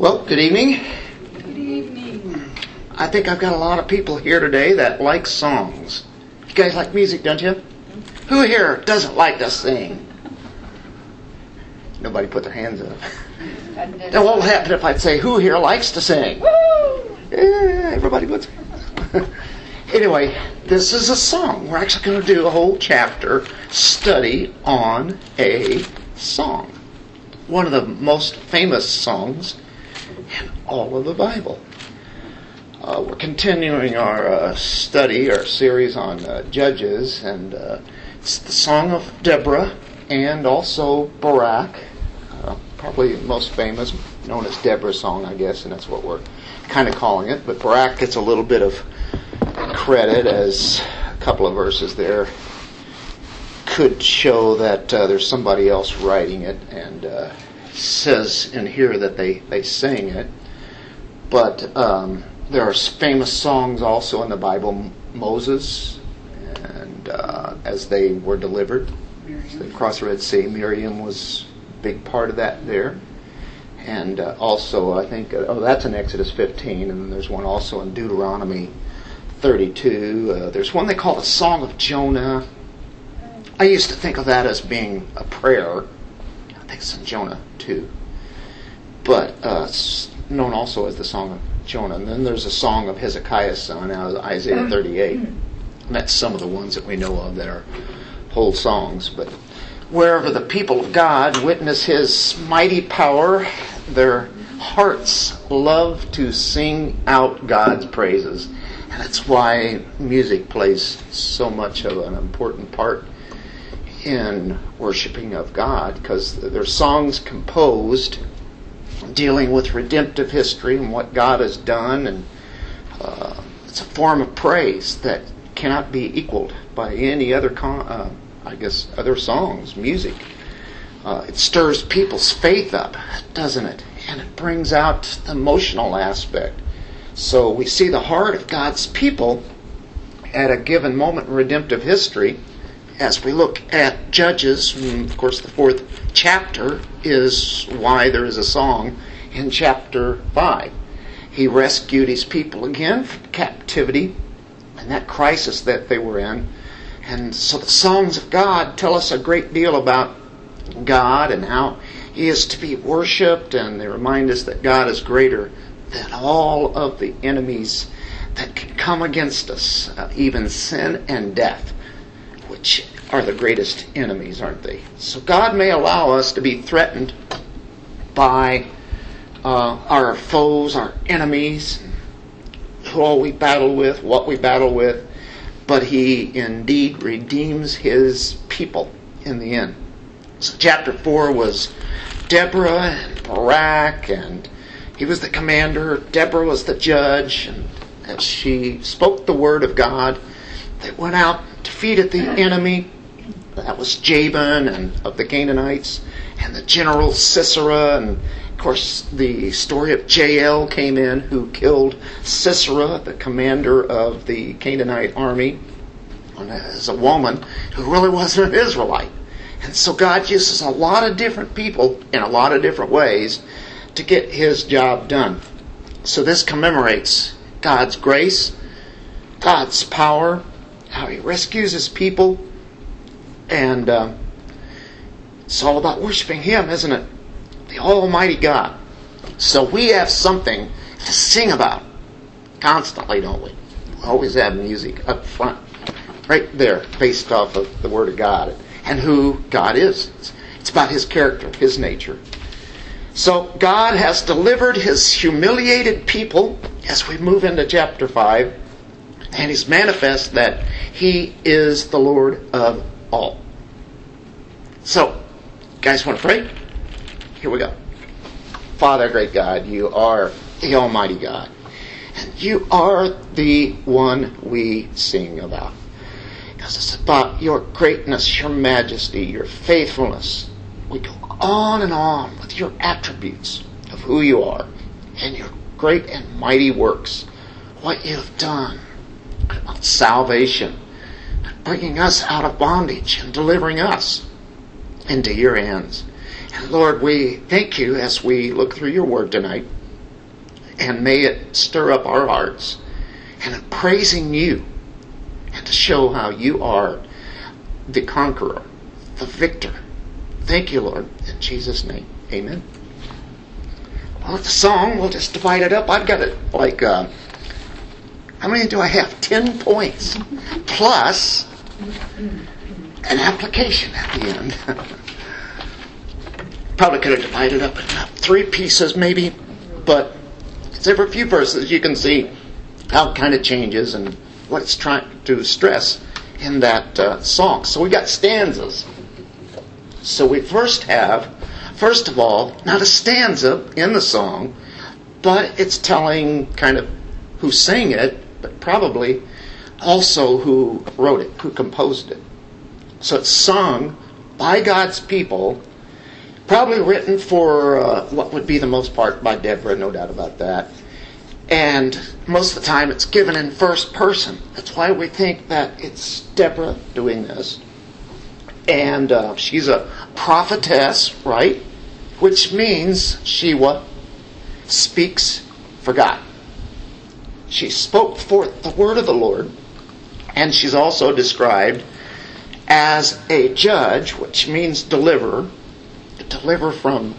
Well, good evening. Good evening. I think I've got a lot of people here today that like songs. You guys like music, don't you? Who here doesn't like to sing? Nobody put their hands up. Now, what will happen if I say, Who here likes to sing? Woo! Yeah, everybody puts. anyway, this is a song. We're actually going to do a whole chapter study on a song. One of the most famous songs all of the Bible. Uh, we're continuing our uh, study, our series on uh, Judges, and uh, it's the Song of Deborah and also Barak. Uh, probably most famous, known as Deborah's song, I guess, and that's what we're kind of calling it. But Barak gets a little bit of credit as a couple of verses there could show that uh, there's somebody else writing it, and uh, says in here that they, they sang it. But um, there are famous songs also in the Bible, Moses, and uh, as they were delivered, they crossed the Red Sea, Miriam was a big part of that there. And uh, also, I think, uh, oh, that's in Exodus 15, and then there's one also in Deuteronomy 32. Uh, there's one they call the Song of Jonah. I used to think of that as being a prayer. I think it's in Jonah 2. But uh, known also as the Song of Jonah. And then there's a song of Hezekiah's son out of Isaiah mm. 38. And that's some of the ones that we know of that are whole songs. But wherever the people of God witness his mighty power, their hearts love to sing out God's praises. And that's why music plays so much of an important part in worshiping of God, because there's songs composed dealing with redemptive history and what God has done, and uh, it's a form of praise that cannot be equaled by any other, con- uh, I guess, other songs, music. Uh, it stirs people's faith up, doesn't it? And it brings out the emotional aspect. So we see the heart of God's people at a given moment in redemptive history as we look at Judges, of course, the fourth chapter is why there is a song in chapter 5. He rescued his people again from captivity and that crisis that they were in. And so the songs of God tell us a great deal about God and how He is to be worshiped, and they remind us that God is greater than all of the enemies that can come against us, uh, even sin and death, which are the greatest enemies, aren't they? So God may allow us to be threatened by uh, our foes, our enemies, who all we battle with, what we battle with, but He indeed redeems His people in the end. So chapter 4 was Deborah and Barak, and he was the commander. Deborah was the judge, and as she spoke the word of God, they went out, defeated the enemy, that was Jabin and of the Canaanites, and the general Sisera, and of course the story of Jael came in, who killed Sisera, the commander of the Canaanite army, as a woman who really wasn't an Israelite. And so God uses a lot of different people in a lot of different ways to get His job done. So this commemorates God's grace, God's power, how He rescues His people and uh, it's all about worshiping Him, isn't it? The Almighty God. So we have something to sing about constantly, don't we? We always have music up front, right there, based off of the Word of God and who God is. It's about His character, His nature. So God has delivered His humiliated people as we move into chapter 5, and He's manifest that He is the Lord of all. So, guys want to pray? Here we go. Father, great God, you are the Almighty God. You are the one we sing about. Because it's about your greatness, your majesty, your faithfulness. We go on and on with your attributes of who you are and your great and mighty works. What you've done about salvation, bringing us out of bondage and delivering us into your hands. And Lord, we thank you as we look through your word tonight and may it stir up our hearts and in praising you and to show how you are the conqueror, the victor. Thank you, Lord. In Jesus' name, amen. Well, the song, we'll just divide it up. I've got it like, uh, how many do I have? Ten points. Plus an application at the end. Probably could have divided up three pieces maybe, but there were a few verses you can see how it kind of changes and what it's trying to stress in that uh, song. So we got stanzas. So we first have, first of all, not a stanza in the song, but it's telling kind of who sang it, but probably also who wrote it, who composed it. So it's sung by God's people, probably written for uh, what would be the most part by Deborah, no doubt about that. And most of the time it's given in first person. That's why we think that it's Deborah doing this. And uh, she's a prophetess, right? Which means she what? Speaks for God. She spoke forth the word of the Lord, and she's also described as a judge, which means deliverer, deliver from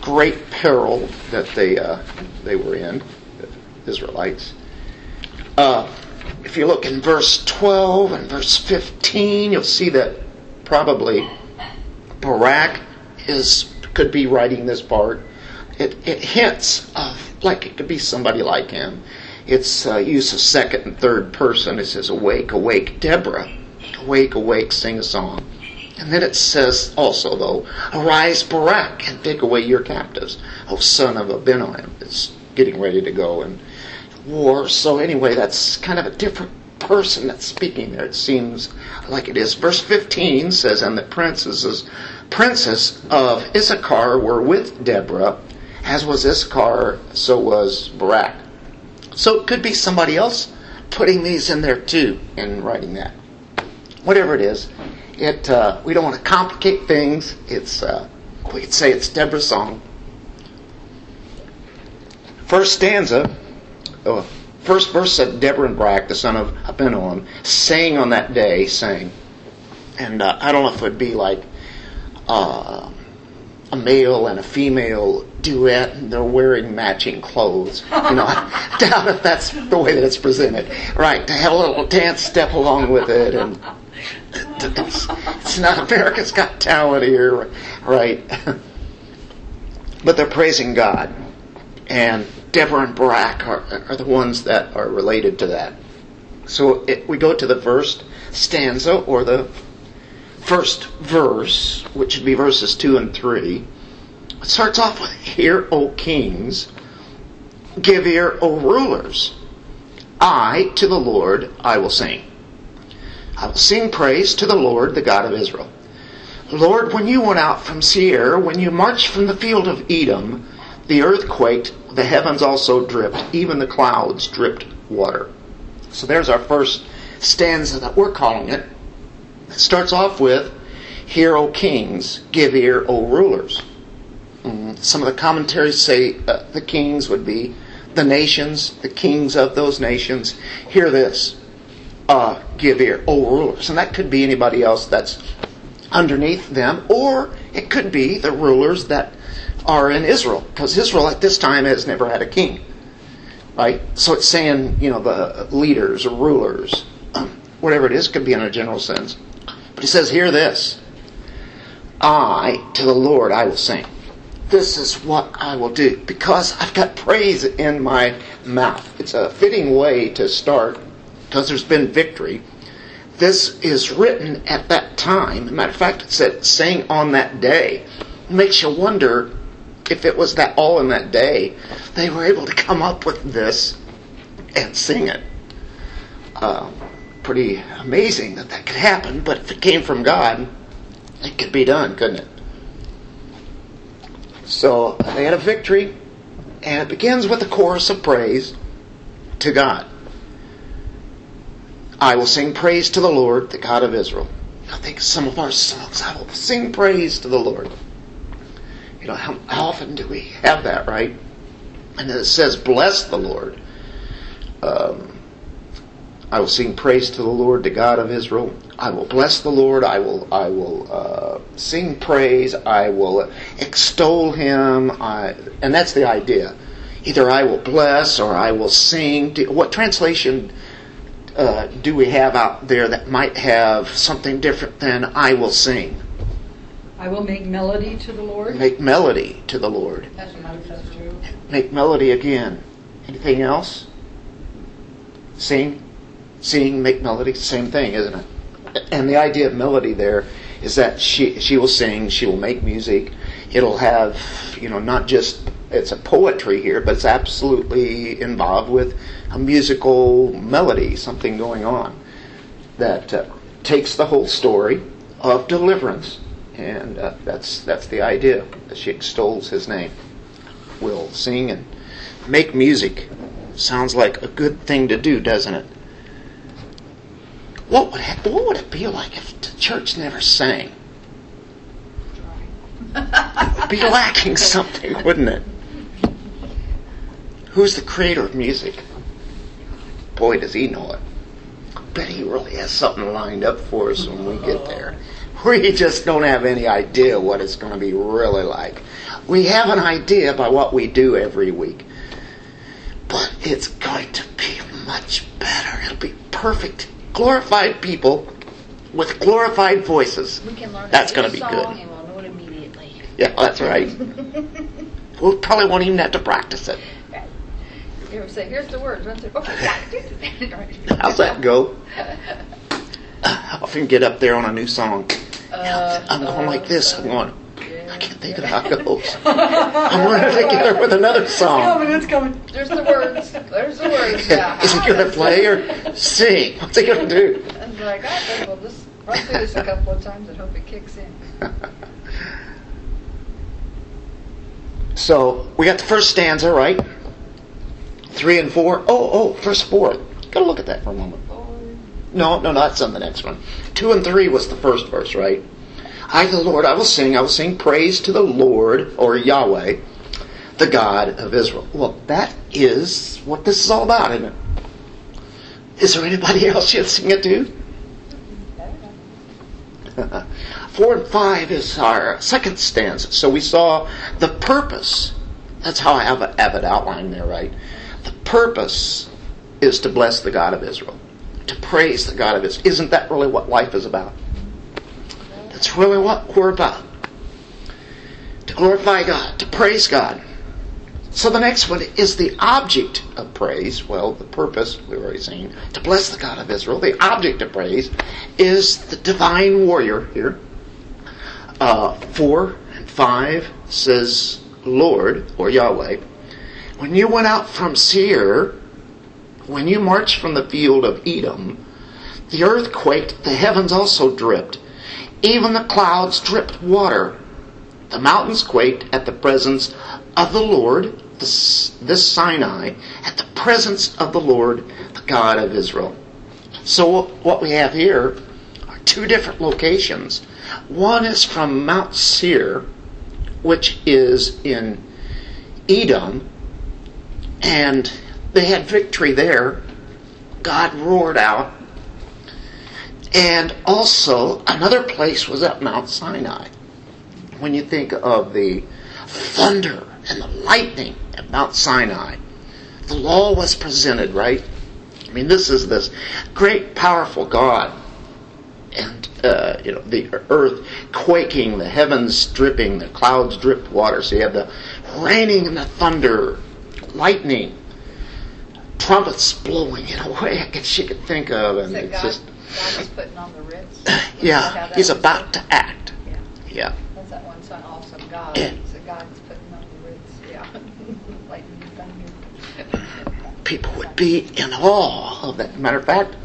great peril that they uh, they were in, the Israelites. Uh, if you look in verse 12 and verse 15, you'll see that probably Barak is could be writing this part. It, it hints of like it could be somebody like him. It's uh, use of second and third person. It says, "Awake, awake, Deborah! Awake, awake, sing a song." And then it says also, though, "Arise, Barak, and take away your captives, O son of Abinoam." It's getting ready to go and war. So anyway, that's kind of a different person that's speaking there. It seems like it is. Verse 15 says, And the princesses, princes of Issachar were with Deborah, as was Issachar, so was Barak. So it could be somebody else putting these in there too and writing that. Whatever it is, it uh, we don't want to complicate things. It's uh, we could say it's Deborah's song. First stanza, oh, first verse said Deborah and the son of Abinoam, sang on that day, sang. And uh, I don't know if it would be like uh, a male and a female duet, and they're wearing matching clothes. You know, I doubt if that's the way that it's presented. Right, to have a little dance step along with it, and it's, it's not America's Got Talent here, right? but they're praising God, and Deborah and Barak are, are the ones that are related to that. So it, we go to the first stanza or the first verse, which would be verses 2 and 3. It starts off with Hear, O kings, give ear, O rulers. I, to the Lord, I will sing. I will sing praise to the Lord, the God of Israel. Lord, when you went out from Seir, when you marched from the field of Edom, the earth quaked, the heavens also dripped, even the clouds dripped water. So there's our first stanza that we're calling it. It starts off with, Hear, O kings, give ear, O rulers. Mm, some of the commentaries say uh, the kings would be the nations, the kings of those nations. Hear this, uh, give ear, O rulers. And that could be anybody else that's underneath them, or it could be the rulers that are in Israel, because Israel at this time has never had a king. Right? So it's saying, you know, the leaders or rulers, whatever it is, could be in a general sense. But he says, Hear this I, to the Lord, I will sing. This is what I will do because I've got praise in my mouth. It's a fitting way to start because there's been victory. This is written at that time. Matter of fact, it said saying on that day. Makes you wonder if it was that all in that day they were able to come up with this and sing it. Uh, pretty amazing that that could happen, but if it came from God, it could be done, couldn't it? So they had a victory, and it begins with a chorus of praise to God. I will sing praise to the Lord, the God of Israel. I think some of our songs, I will sing praise to the Lord. You know, how, often do we have that, right? And then it says, bless the Lord. Um, I will sing praise to the Lord, the God of Israel. I will bless the Lord. I will, I will uh, sing praise. I will extol Him. I, and that's the idea. Either I will bless or I will sing. What translation uh, do we have out there that might have something different than I will sing? I will make melody to the Lord. Make melody to the Lord. That's mine says. Make melody again. Anything else? Sing? Sing, make melody, same thing, isn't it? And the idea of melody there is that she she will sing, she will make music. It'll have, you know, not just it's a poetry here, but it's absolutely involved with a musical melody, something going on that uh, takes the whole story of deliverance, and uh, that's that's the idea that she extols his name. Will sing and make music. Sounds like a good thing to do, doesn't it? What would ha- what would it be like if the church never sang? It would be lacking something, wouldn't it? Who's the creator of music? Boy, does he know it. I bet he really has something lined up for us when we get there. We just don't have any idea what it's going to be really like. We have an idea by what we do every week. But it's going to be much better. It'll be perfect. Glorified people with glorified voices. We can learn That's gonna be song good. we'll know it immediately. Yeah, that's right. we probably won't even have to practice it. Ever say, here's the words. Okay. How's that go? I often get up there on a new song. Uh, I'm going like this. I'm going, yeah. I can't think of how it goes. I'm running together with another song. it's coming. It's coming. There's the words. There's the words. Yeah. Is he going to play or sing? What's he going to do? And like, I think we'll just run through this a couple of times and hope it kicks in. So we got the first stanza, right? Three and four. Oh, oh, verse four. Gotta look at that for a moment. No, no, that's on the next one. Two and three was the first verse, right? I, the Lord, I will sing. I will sing praise to the Lord or Yahweh, the God of Israel. Well, that is what this is all about, isn't it? Is there anybody else you'd sing it to? Four and five is our second stanza. So we saw the purpose. That's how I have it, have it outlined there, right? The purpose is to bless the God of Israel, to praise the God of Israel. Isn't that really what life is about? That's really what we're about. To glorify God, to praise God. So the next one is the object of praise. Well, the purpose, we've already seen, to bless the God of Israel. The object of praise is the divine warrior here. Uh, four and five says Lord or Yahweh. When you went out from Seir, when you marched from the field of Edom, the earth quaked, the heavens also dripped. Even the clouds dripped water. The mountains quaked at the presence of the Lord, this, Sinai, at the presence of the Lord, the God of Israel. So what we have here are two different locations. One is from Mount Seir, which is in Edom, and they had victory there. God roared out. And also, another place was at Mount Sinai. When you think of the thunder and the lightning at Mount Sinai, the law was presented, right? I mean, this is this great, powerful God. And, uh, you know, the earth quaking, the heavens dripping, the clouds dripped water. So you have the raining and the thunder, lightning, trumpets blowing in a way I guess you could think of. And it's God, just, putting on the Ritz? Is that how yeah, he's about to act. Yeah. Yeah. That's that one song, Awesome God. Yeah. It's a God that's putting on the Ritz. Yeah. Lightning thunder. people would be in awe of that. Matter of fact,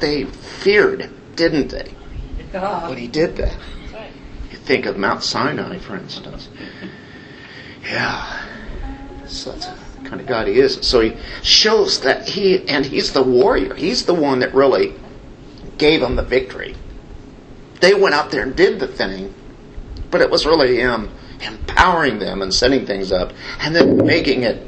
they feared, didn't they, uh-huh. when he did that? Right. You think of Mount Sinai, for instance. Yeah. So that's the kind of God he is. So he shows that he, and he's the warrior. He's the one that really gave them the victory. They went out there and did the thing, but it was really him empowering them and setting things up and then making it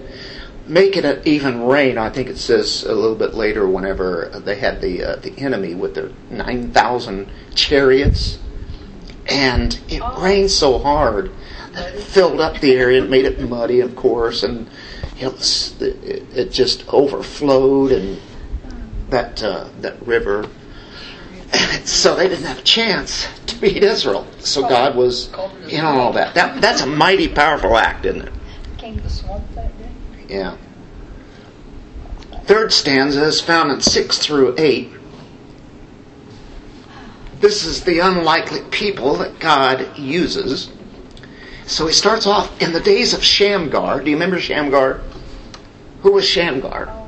make it even rain. I think it says a little bit later, whenever they had the uh, the enemy with their nine thousand chariots, and it Oh. rained so hard that it filled up the area and made it muddy, of course, and it was it, it just overflowed and that uh, that river. so they didn't have a chance to beat Israel. So God was in on all that. That that's a mighty powerful act, isn't it? Came the swamp that day. Yeah. Third stanza is found in 6 through 8. This is the unlikely people that God uses. So he starts off in the days of Shamgar. Do you remember Shamgar? Who was Shamgar? Oh,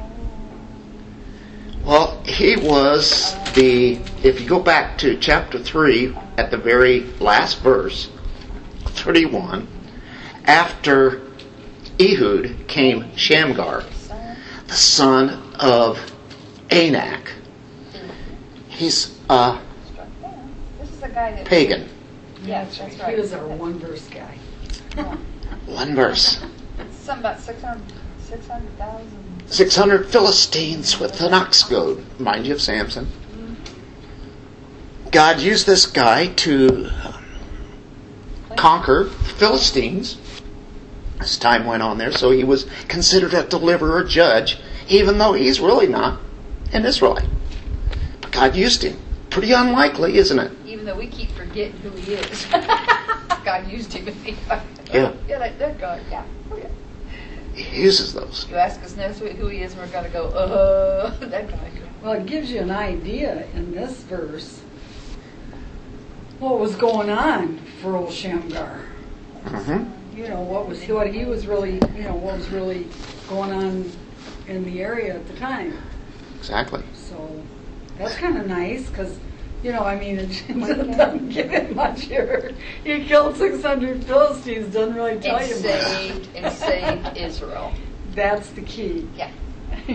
Well, he was the, if you go back to chapter 3, at the very last verse, 31, after Ehud came Shamgar, the son of Anak. He's a. This is the guy that. pagan. Yes, that's right. He was our one verse guy. One verse. Something about 600 600,000. 600 Philistines with an ox goad. Mind you of Samson. God used this guy to um, conquer the Philistines as time went on there, so he was considered a deliverer judge, even though he's really not an Israelite. But God used him. Pretty unlikely, isn't it? Even though we keep forgetting who he is. God used him. Yeah. Yeah, that, that. Yeah. Oh, yeah. He uses those. You ask us next week who he is, and we're going to go, uh, that guy. Well, it gives you an idea in this verse what was going on for old Shamgar. hmm You know what was what he was really you know what was really going on in the area at the time. Exactly. So that's kind of nice because, you know, I mean, it doesn't give it much here. He killed 600 Philistines, doesn't really tell And you much. saved, and saved Israel. That's the key. Yeah.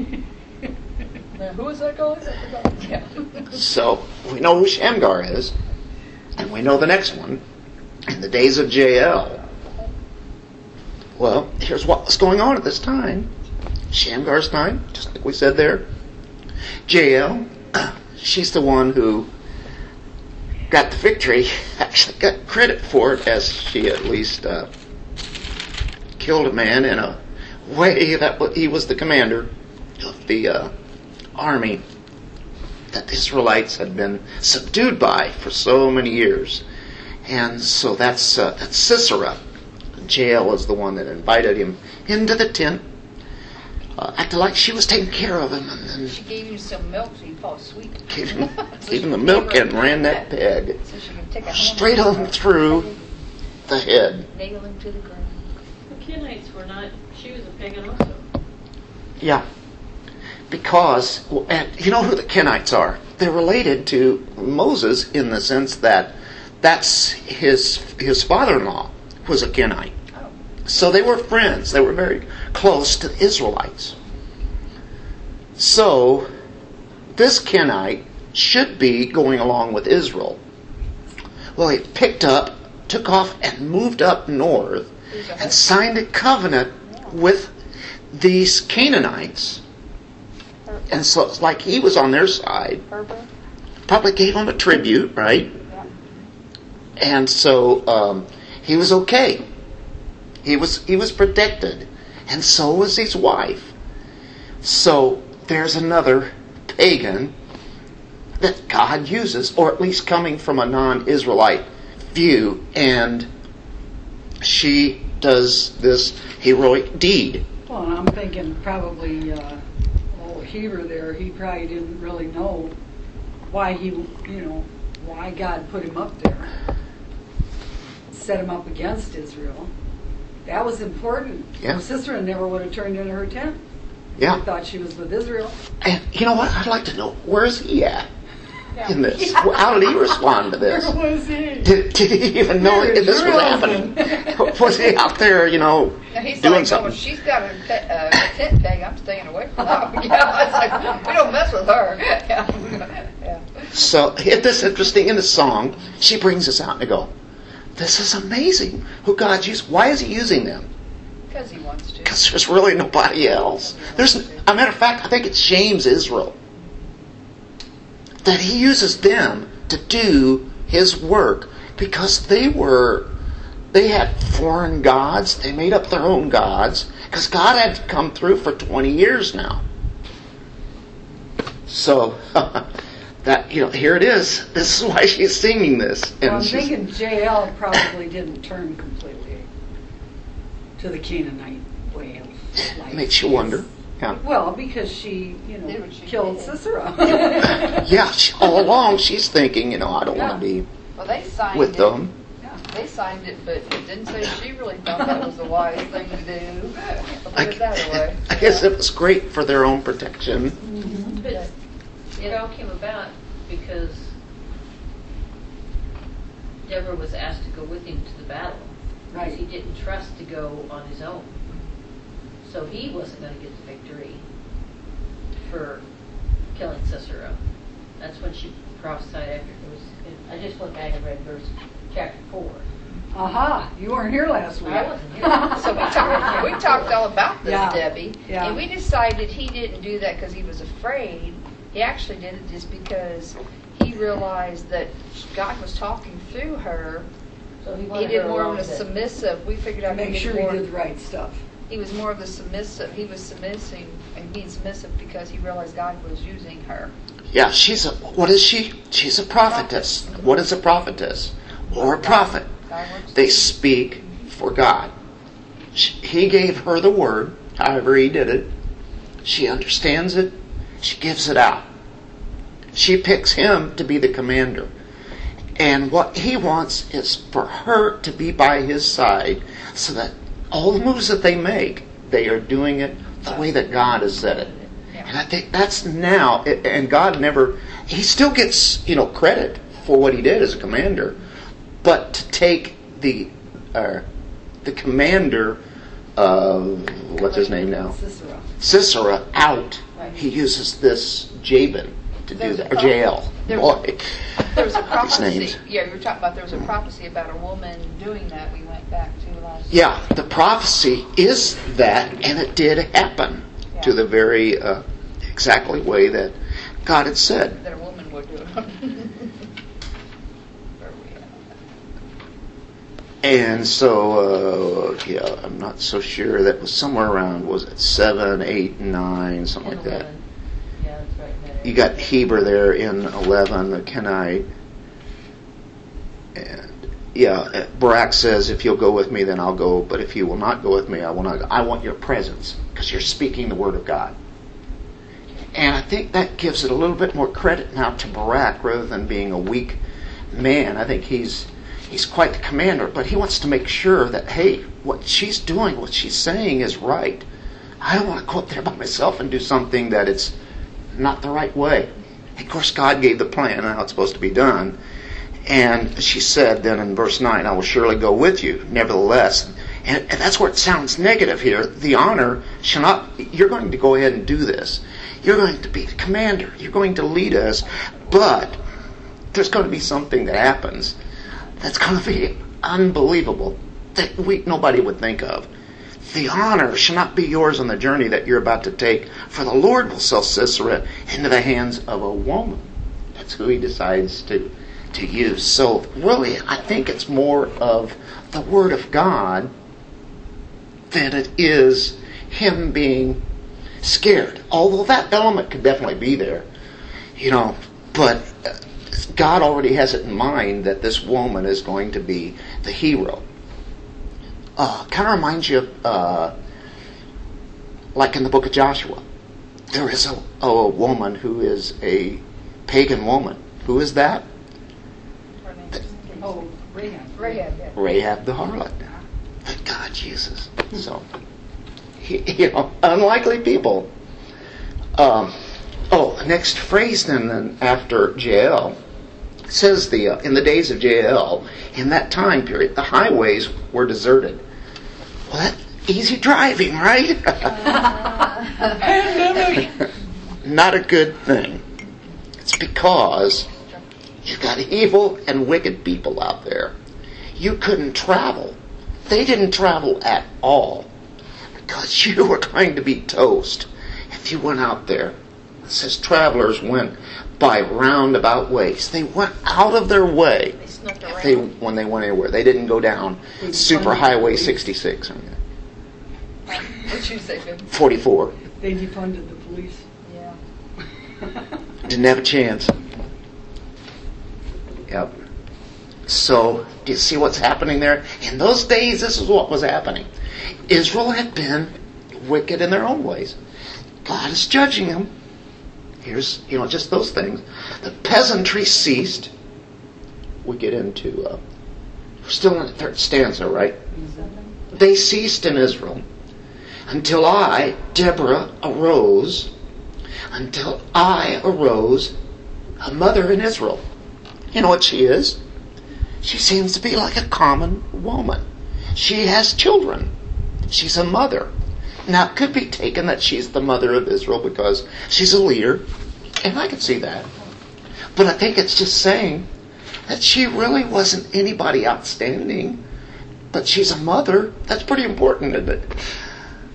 Now, who is that guy? Yeah. So we know who Shamgar is, and we know the next one. In the days of Jael. Well, here's what was going on at this time. Shamgar's time, just like we said there. Jael, she's the one who got the victory, actually got credit for it as she at least uh, killed a man in a way that he was the commander of the uh, army that the Israelites had been subdued by for so many years. And so that's, uh, that's Sisera. Jael is the one that invited him into the tent, uh, acted like she was taking care of him, and then She gave him some milk so he fall asleep. gave him, So gave him the milk and ran that peg So she take a straight on through the head. Nail him to the ground. The Kenites were not, she was a pagan also. Yeah. Because, and you know who the Kenites are? They're related to Moses in the sense that that's his his father-in-law was a Kenite. Oh. So they were friends. They were very close to the Israelites. So this Kenite should be going along with Israel. Well, he picked up, took off, and moved up north and signed a covenant with these Canaanites. And so it's like he was on their side. Probably gave them a tribute, right? And so um, he was okay. He was he was protected, and so was his wife. So there's another pagan that God uses, or at least coming from a non-Israelite view, and she does this heroic deed. Well, I'm thinking probably, uh, old Heber there, he probably didn't really know why he, you know, why God put him up there. Set him up against Israel. That was important. Yeah. Her sister never would have turned into her tent. Yeah, She thought she was with Israel. and you know what? I'd like to know where's he at Yeah. in this? How did he respond to this? Where was he? Did, did he even know Where this was happening? was he out there, you know, Now he's doing like, something? going, she's got a, te- uh, tent peg. I'm staying away from that. yeah, it's like, we don't mess with her. yeah. yeah. So it, this interesting in the song, she brings us out and I go, this is amazing. Who God used? Why is He using them? Because he wants to. because there's really nobody else. There's, a matter of fact, I think it's James Israel that he uses them to do his work because they were they had foreign gods. They made up their own gods because God had come through for 20 years now. So that you know, here it is. This is why she's singing this, and Well, I'm she's- thinking Jael probably didn't turn completely to the Canaanite way of life. makes you wonder. Yeah. Well, because she, you know, Did she killed did. Sisera. Yeah, she, all along she's thinking, you know, I don't Yeah. want to be Well, they signed with it. them. They signed it, but it didn't say she really thought that was the wise thing to do. Put I, that way. I guess it was great for their own protection. Mm-hmm. But it all came about because Deborah was asked to go with him to the battle. Because he didn't trust to go on his own. So he wasn't going to get the victory for killing Sisera. That's when she prophesied after it was. I just went back and read verse chapter four. Aha, you weren't here last week. I wasn't here. So we talked, we talked all about this, Yeah. Debbie. Yeah. And we decided he didn't do that because he was afraid. He actually did it just because he realized that God was talking through her. So he He wanted did her more along of a submissive. We figured out Make he sure did he more. did the right stuff. He was more of a submissive. He was submissing and being submissive because he realized God was using her. Yeah, she's a, what is she? She's a prophetess. What is a prophetess? Or a prophet? God works They speak for God. She, he gave her the word, however he did it. She understands it. She gives it out. She picks him to be the commander. And what he wants is for her to be by his side so that all the moves that they make, they are doing it the way that God has said it. And I think that's now, and God never, he still gets, you know, credit for what he did as a commander, but to take the, uh, the commander of, what's his name now? Sisera. Sisera out, Right. he uses this Jabin to do There's that, a or Jael. There's- Boy. There was a prophecy. names. Yeah, you were talking about there was a prophecy about a woman doing that. We went back to last. Yeah, the prophecy is that, and it did happen to the very uh, exactly way that God had said. That a woman would do it. Where are we at? And so, uh, yeah, I'm not so sure. That was somewhere around, was it seven, eight, nine, something like that. Yeah, that's right. You got Heber there in 11, the Kenite. And yeah, uh, Barak says, if you'll go with me, then I'll go. But if you will not go with me, I will not go. I want your presence because you're speaking the word of God. And I think that gives it a little bit more credit now to Barak rather than being a weak man. I think he's he's quite the commander, but he wants to make sure that hey, what she's doing, what she's saying is right. I don't want to go up there by myself and do something that it's not the right way. Of course, God gave the plan and how it's supposed to be done. And she said then in verse 9, I will surely go with you, nevertheless. And, and that's where it sounds negative here. The honor shall not, you're going to go ahead and do this. You're going to be the commander. You're going to lead us. But there's going to be something that happens that's going to be unbelievable that nobody would think of. The honor shall not be yours on the journey that you're about to take, for the Lord will sell Sisera into the hands of a woman. That's who he decides to, to use. So, really, I think it's more of the Word of God than it is him being scared. Although that element could definitely be there, you know, but God already has it in mind that this woman is going to be the hero uh, kind of reminds you of, uh, like in the book of Joshua. There is a, a woman who is a pagan woman. Who is that? Her name is- Oh, Rahab. Rahab. yeah. Rahab the harlot. That God uses. So, you know, unlikely people. Um, oh, next phrase then, then after Jael says the uh, in the days of Jael, in that time period, the highways were deserted. Well, that easy driving, right? Not a good thing. It's because you've got evil and wicked people out there. You couldn't travel. They didn't travel at all. because you were going to be toast if you went out there. It says travelers went by roundabout ways. They went out of their way They they, when they went anywhere. They didn't go down They Super Highway 66. What'd you say, Bill? 44. They defunded the police. Yeah. Didn't have a chance. Yep. So, do you see what's happening there? In those days, this is what was happening. Israel had been wicked in their own ways. God is judging them. Here's, you know, just those things. The peasantry ceased. We get into, uh, we're still in the third stanza, right? They ceased in Israel until I, Deborah, arose until I arose a mother in Israel. You know what she is? She seems to be like a common woman. She has children. She's a mother. Now, it could be taken that she's the mother of Israel because she's a leader, and I can see that. But I think it's just saying that she really wasn't anybody outstanding, but she's a mother. That's pretty important, isn't it?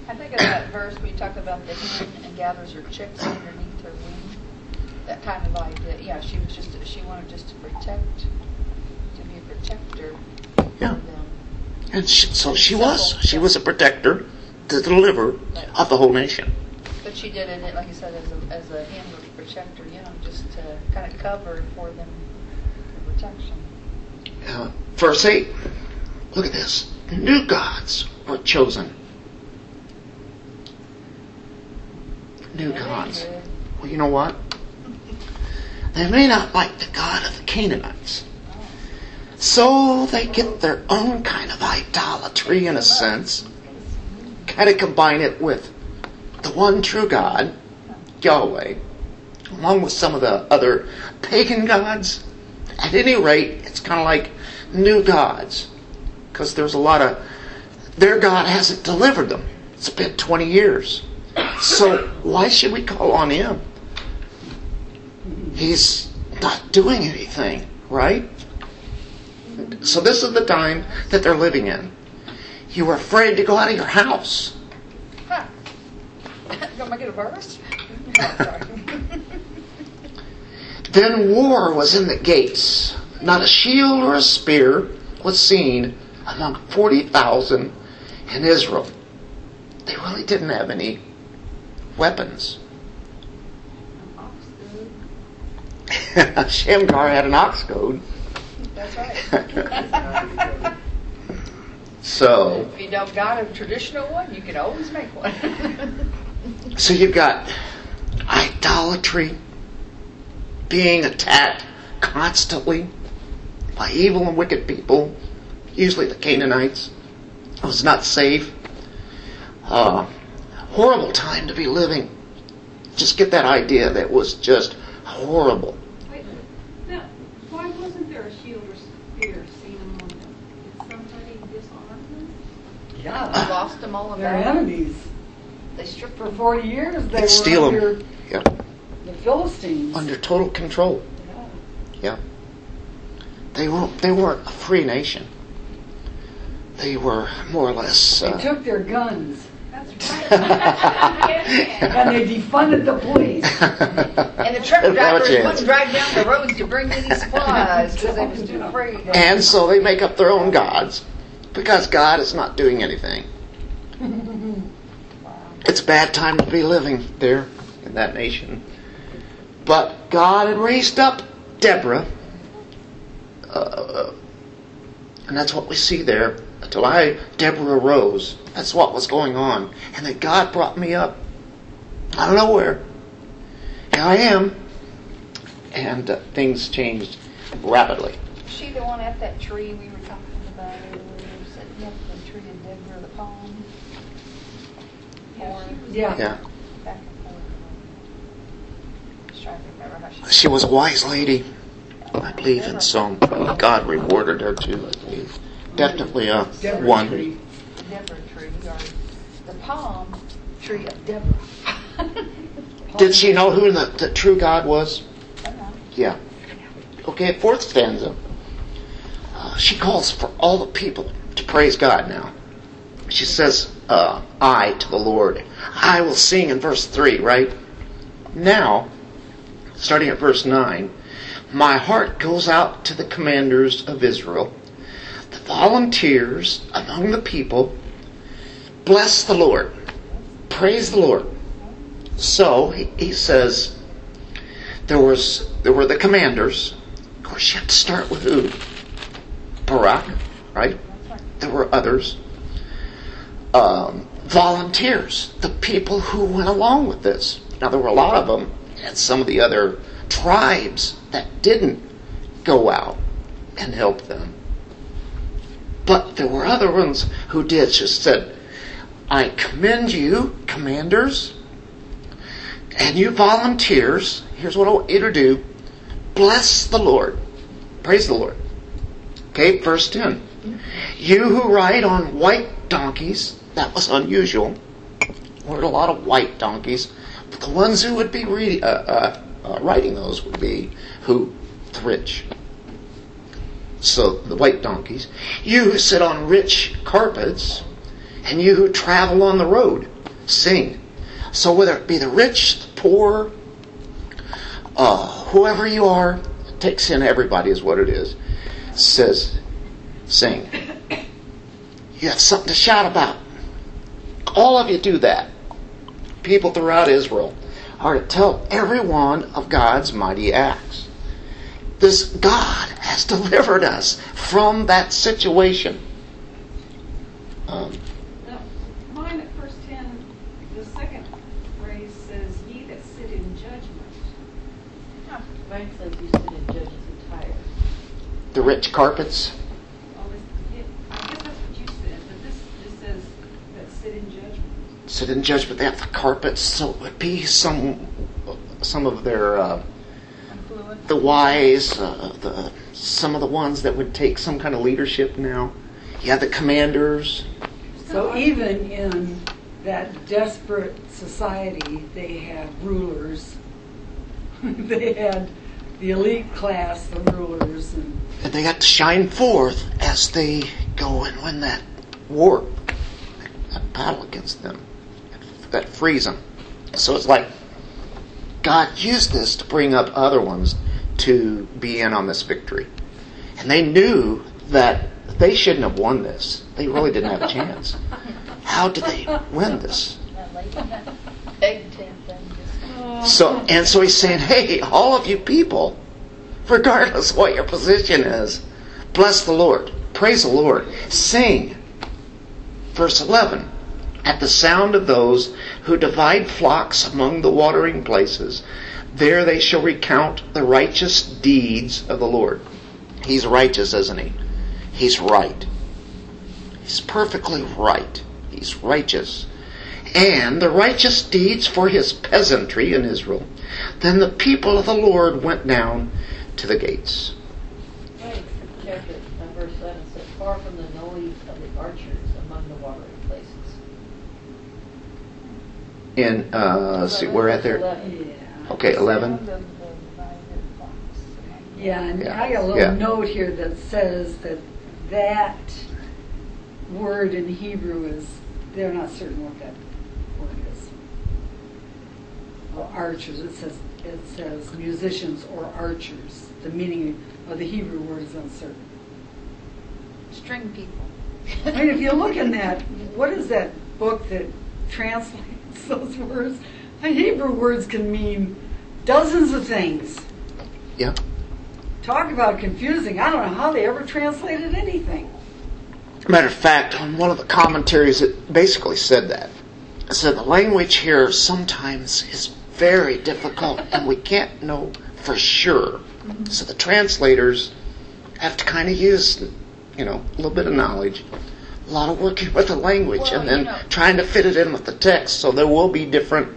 I think of that verse where you talk about the hen and gathers her chicks underneath her wing. That kind of idea. Yeah, she was just she wanted just to protect, to be a protector. Yeah. And she, so she was. She was a protector, the deliverer of the whole nation. But she did it, like you said, as a as a hen or protector. You know, just to kind of cover for them for protection. Uh, verse 8, look at this. New gods were chosen. New gods. Good. Well, you know what? They may not like the God of the Canaanites. So they get their own kind of idolatry in a sense. Kind of combine it with the one true God, Yahweh, along with some of the other pagan gods. At any rate, it's kind of like new gods. Because there's a lot of. Their God hasn't delivered them. It's been 20 years. So why should we call on him? He's not doing anything, right? So this is the time that they're living in. You were afraid to go out of your house. Huh. me to get a verse? Then war was in the gates. Not a shield or a spear was seen among 40,000 in Israel. They really didn't have any weapons. Shamgar had an ox goad. That's right. So, If you don't got a traditional one, you can always make one. so you've got idolatry being attacked constantly by evil and wicked people, usually the Canaanites. It was not safe. Uh, horrible time to be living. Just get that idea that was just horrible. Wait, now, why wasn't there a shield or spear seen among them? Did somebody disarm them? Yeah, Lost them all they're about. enemies. They stripped For 40 years, they They'd were steal 'em. under Yep. the Philistines. Under total control. Yeah. Yeah. They weren't, they weren't a free nation. They were more or less. They Uh, took their guns That's right. and they defunded the police. And the truck Didn't have a drivers chance. wouldn't drive down the roads to bring any supplies because they was too afraid. And so they make up their own gods because God is not doing anything. It's a bad time to be living there in that nation. But God had raised up Deborah, uh, and that's what we see there. Until I, Deborah, arose. That's what was going on. And that God brought me up out of nowhere. Here I am. And uh, things changed rapidly. She the one at that tree we were remember how she. She was a wise lady, I believe, and so God rewarded her too, I believe. Definitely a Deborah one. tree. Deborah tree, or the palm tree of Deborah. Did she know who the, the true God was? Uh-huh. Yeah. Okay, fourth stanza. Uh, she calls for all the people to praise God now. She says, uh, I to the Lord. I will sing in verse 3, right? Now, starting at verse 9, my heart goes out to the commanders of Israel, the volunteers among the people. Bless the Lord. Praise the Lord. So he, he says there was there were the commanders. Of course, you have to start with who? Barak, right? There were others. Um, volunteers, the people who went along with this. Now there were a lot of them, and some of the other tribes that didn't go out and help them. But there were other ones who did. Just said, "I commend you, commanders." And you volunteers, here's what I want you to do bless the Lord. Praise the Lord. Okay, verse 10. You who ride on white donkeys, that was unusual. There were a lot of white donkeys, but the ones who would be reading, uh, uh, uh, riding those would be who? The rich. So the white donkeys. You who sit on rich carpets, and you who travel on the road, sing. So whether it be the rich, the poor, uh, whoever you are, takes in everybody is what it is. Says, sing. You have something to shout about. All of you do that. People throughout Israel are to tell everyone of God's mighty acts. This God has delivered us from that situation. Um, Now, mine at verse ten, the second phrase says, ye that sit in judgment. Mine says you sit in judges entire. the rich carpets. Oh, this, yeah, I guess that's what you said, but this, this says that sit in judgment. Sit in judgment. They have the carpets, so it would be some some of their uh, the wise, uh, the some of the ones that would take some kind of leadership now. Yeah, the commanders. So even in that desperate society, they had rulers. they had the elite class, the rulers, and And they got to shine forth as they go and win that war, that battle against them, that frees them. So it's like God used this to bring up other ones to be in on this victory. And they knew that they shouldn't have won this. They really didn't have a chance. How did they win this? So and so he's saying, "Hey, all of you people, regardless what your position is, bless the Lord, praise the Lord, sing." Verse eleven: At the sound of those who divide flocks among the watering places, there they shall recount the righteous deeds of the Lord. He's righteous, isn't he? He's right. He's perfectly right. He's righteous and the righteous deeds for his peasantry in Israel. Then the people of the Lord went down to the gates. Right, check it, uh, verse eleven says, far from the noise of the archers among the watering places. In uh, let's see, we're at there. Okay, eleven. Sound of the divided flocks among the- Yeah, and Yeah. I got a little Yeah. note here that says that that word in Hebrew is, they're not certain what that word is. Or archers, it says, it says musicians or archers. The meaning of the Hebrew word is uncertain. String people. I mean, if you look in that, what is that book that translates those words? The Hebrew words can mean dozens of things. Yeah. Talk about confusing. I don't know how they ever translated anything. Matter of fact, on one of the commentaries, it basically said that. It said the language here sometimes is very difficult, and we can't know for sure. So the translators have to kind of use, you know, a little bit of knowledge, a lot of working with the language, Well, and then you know- trying to fit it in with the text. So there will be different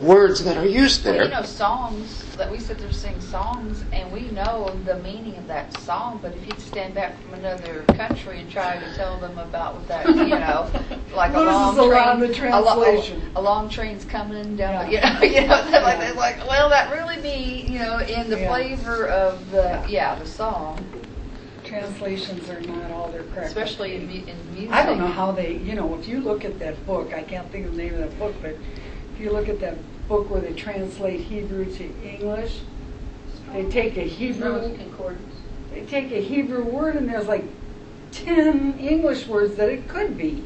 words that are used Well, there. you know, songs, that we sit there sing songs, and we know the meaning of that song, but if you stand back from another country and try to tell them about what that, you know, like a Loses long a train. lot of the a lo- A, long train's coming down, Yeah. the- you know, you know, they're like, they're like, well, that really be, you know, in the Yeah. flavor of the, Yeah. yeah, the song. Translations are not all they're correct. Especially in, mu- in music. I don't know how they, you know, if you look at that book, I can't think of the name of that book, but if you look at that book where they translate Hebrew to English, they take a Hebrew, Concordance. they take a Hebrew word and there's like ten English words that it could be.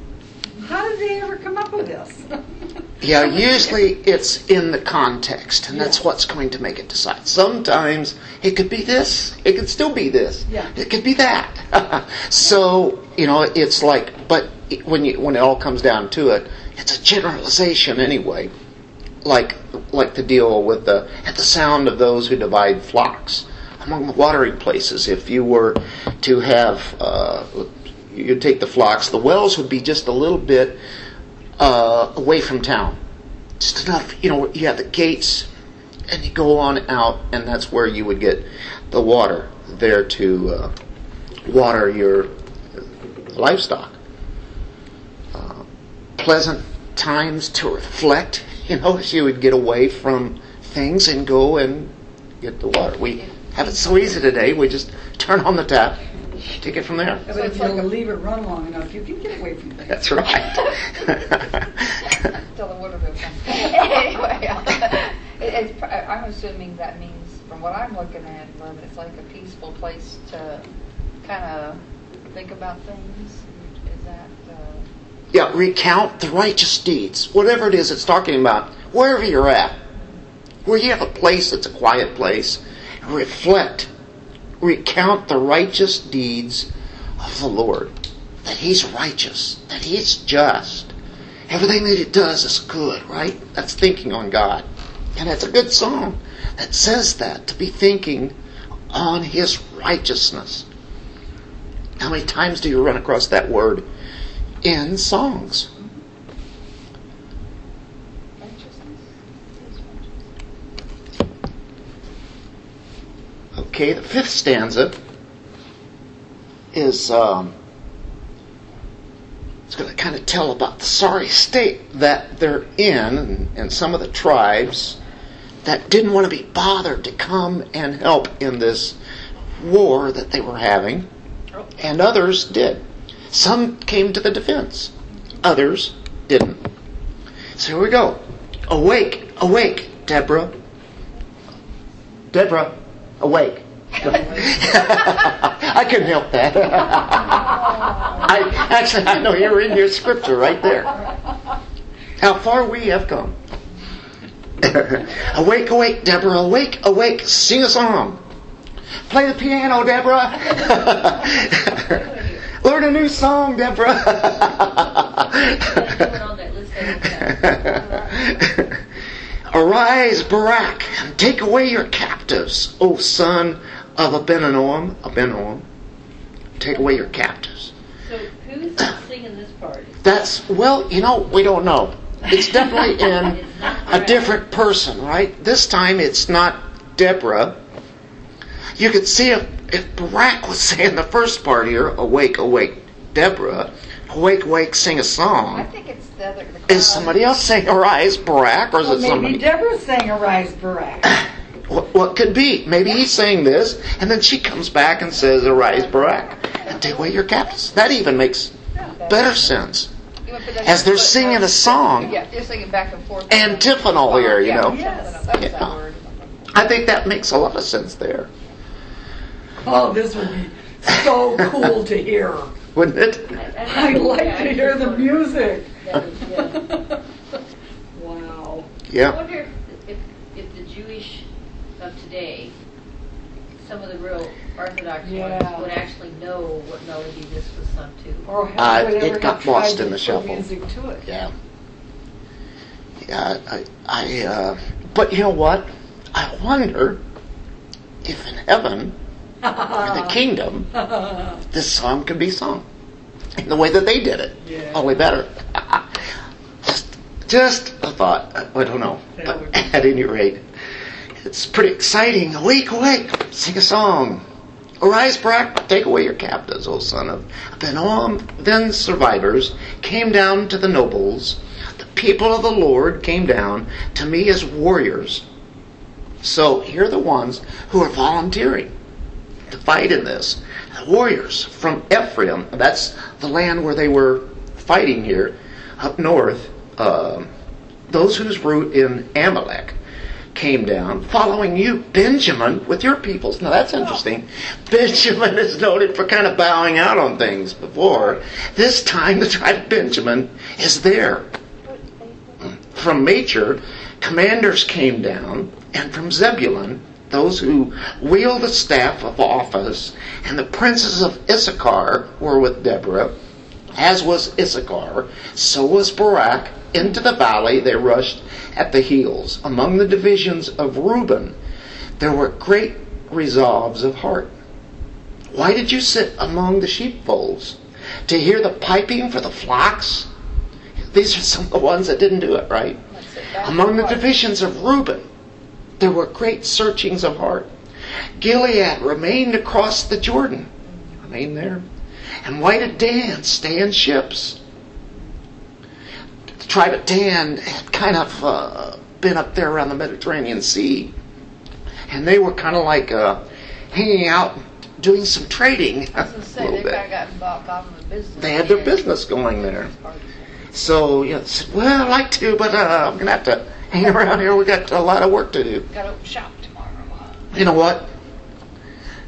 How did they ever come up with this? Yeah, usually it's in the context, and that's what's going to make it decide. Sometimes it could be this, it could still be this, Yeah. it could be that. so you know, it's like, but when you when it all comes down to it, it's a generalization anyway. Like like the deal with the at the sound of those who divide flocks among the watering places. If you were to have, uh, you'd take the flocks, the wells would be just a little bit uh, away from town. Just enough, you know, you have the gates and you go on out, and that's where you would get the water there to uh, water your livestock. Uh, pleasant times to reflect, you know, as you would get away from things and go and get the water. We have it so easy today, we just turn on the tap, take it from there. But if it's you like a- leave it run long enough, you can get away from things. That's right. Till the water bill comes. anyway, it, I'm assuming that means, from what I'm looking at, Love, it's like a peaceful place to kind of think about things. Is that? Uh, Yeah, recount the righteous deeds. Whatever it is it's talking about, wherever you're at, where you have a place that's a quiet place, reflect, recount the righteous deeds of the Lord. That He's righteous, that He's just. Everything that He does is good, right? That's thinking on God. And it's a good song that says that, to be thinking on His righteousness. How many times do you run across that word in songs? righteousness? Is righteous. Okay, the fifth stanza is um, it's going to kind of tell about the sorry state that they're in, and, and some of the tribes that didn't want to be bothered to come and help in this war that they were having, and others did. Some came to the defense, others didn't. So here we go. Awake, awake, Deborah. Deborah, awake. I couldn't help that. I actually I know you're in your scripture right there. How far we have come. awake, awake, Deborah, awake, awake, sing a song. Play the piano, Deborah. Learn a new song, Deborah. Arise, Barak, and take away your captives, O son of Abinoam. Abinoam, take away your captives. So who's singing this part? That's well, you know, we don't know. It's definitely in a different person, right? This time it's not Deborah. You could see if, if Barak was saying the first part here, awake, awake, Deborah, awake, awake, sing a song. I think it's the other. The Is somebody else saying arise, Barak, or is Well, it maybe somebody? Deborah sang Arise Barak. What, what could be? Maybe he's saying this, and then she comes back and says, Arise, Barak, and take away your captives. That even makes better sense. You wanna put that- As they're singing a song, Yeah, you're singing back and forth. antiphonal here, you know. antiphonal. That was Yeah. word. I think that makes a lot of sense there, Oh, this would be so cool to hear. wouldn't it? I'd like to hear the music. That was, yeah. Wow. I wonder if, if, if the Jewish of today, some of the real Orthodox Yeah. ones, would actually know what melody this was sung to. Or have Uh, it got have lost to in the shuffle. music to it. Yeah. Yeah, I, I, uh, but you know what? I wonder if in heaven, or the kingdom, this song could be sung in the way that they did it. Yeah. Only better. just, just a thought. I don't know. But at any rate, it's pretty exciting. Awake, awake, sing a song. Arise, Barak, take away your captives, O son of Abinoam. Then survivors came down to the nobles. The people of the Lord came down to me as warriors. So here are the ones who are volunteering to fight in this. Warriors from Ephraim, that's the land where they were fighting here, up north, uh, those whose root in Amalek came down, following you, Benjamin, with your peoples. Now that's interesting. Benjamin is noted for kind of bowing out on things before. This time, the tribe of Benjamin is there. From Machir, commanders came down, and from Zebulun, those who wield the staff of office, and the princes of Issachar were with Deborah, as was Issachar, so was Barak. Into the valley they rushed at the heels. Among the divisions of Reuben, there were great resolves of heart. Why did you sit among the sheepfolds? To hear the piping for the flocks? These are some of the ones that didn't do it right. Let's sit back Among the divisions of Reuben, there were great searchings of heart. Gilead remained across the Jordan, remained there. And why did Dan stay in ships? The tribe of Dan had kind of uh, been up there around the Mediterranean Sea, and they were kind of like uh, hanging out, doing some trading I a was gonna say, little they've bit. kind of gotten bought, bought in the business. They had their business going there. Part of it. So, you know, said, well, I'd like to, but uh, I'm going to have to hang around here. we got a lot of work to do. Got to open shop tomorrow. You know what?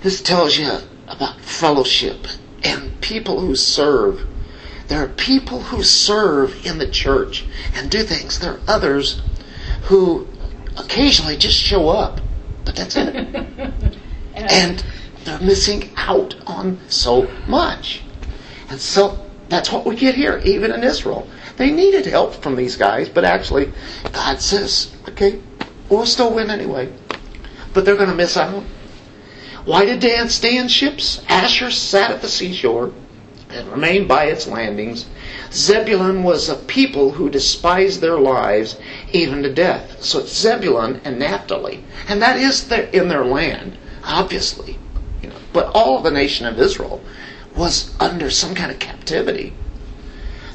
This tells you about fellowship and people who serve. There are people who serve in the church and do things. There are others who occasionally just show up, but that's it. And, and they're missing out on so much. And so that's what we get here, even in Israel. They needed help from these guys, but actually, God says, okay, we'll still win anyway. But they're going to miss out. Why did Dan stay in ships? Asher sat at the seashore and remained by its landings. Zebulun was a people who despised their lives even to death. So it's Zebulun and Naphtali. And that is their, in their land, obviously. You know, but all of the nation of Israel was under some kind of captivity.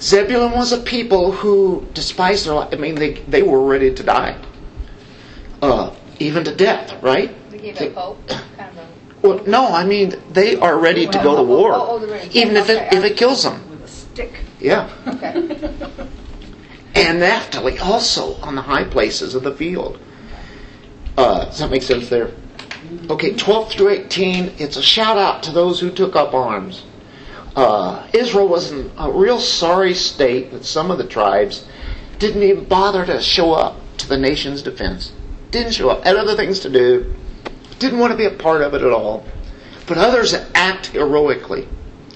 Zebulun was a people who despised their life. I mean, they, they were ready to die. Uh, even to death, right? They gave They- up hope, kind of a well, no, I mean they are ready to go to Oh, war, oh, oh, even if it if it kills them. With a stick. Yeah, Okay. and Naphtali also on the high places of the field. Uh, does that make sense there? Okay, 12 through 18. It's a shout out to those who took up arms. Uh, Israel was in a real sorry state that some of the tribes didn't even bother to show up to the nation's defense. Didn't show up. Had other things to do. Didn't want to be a part of it at all. But others act heroically.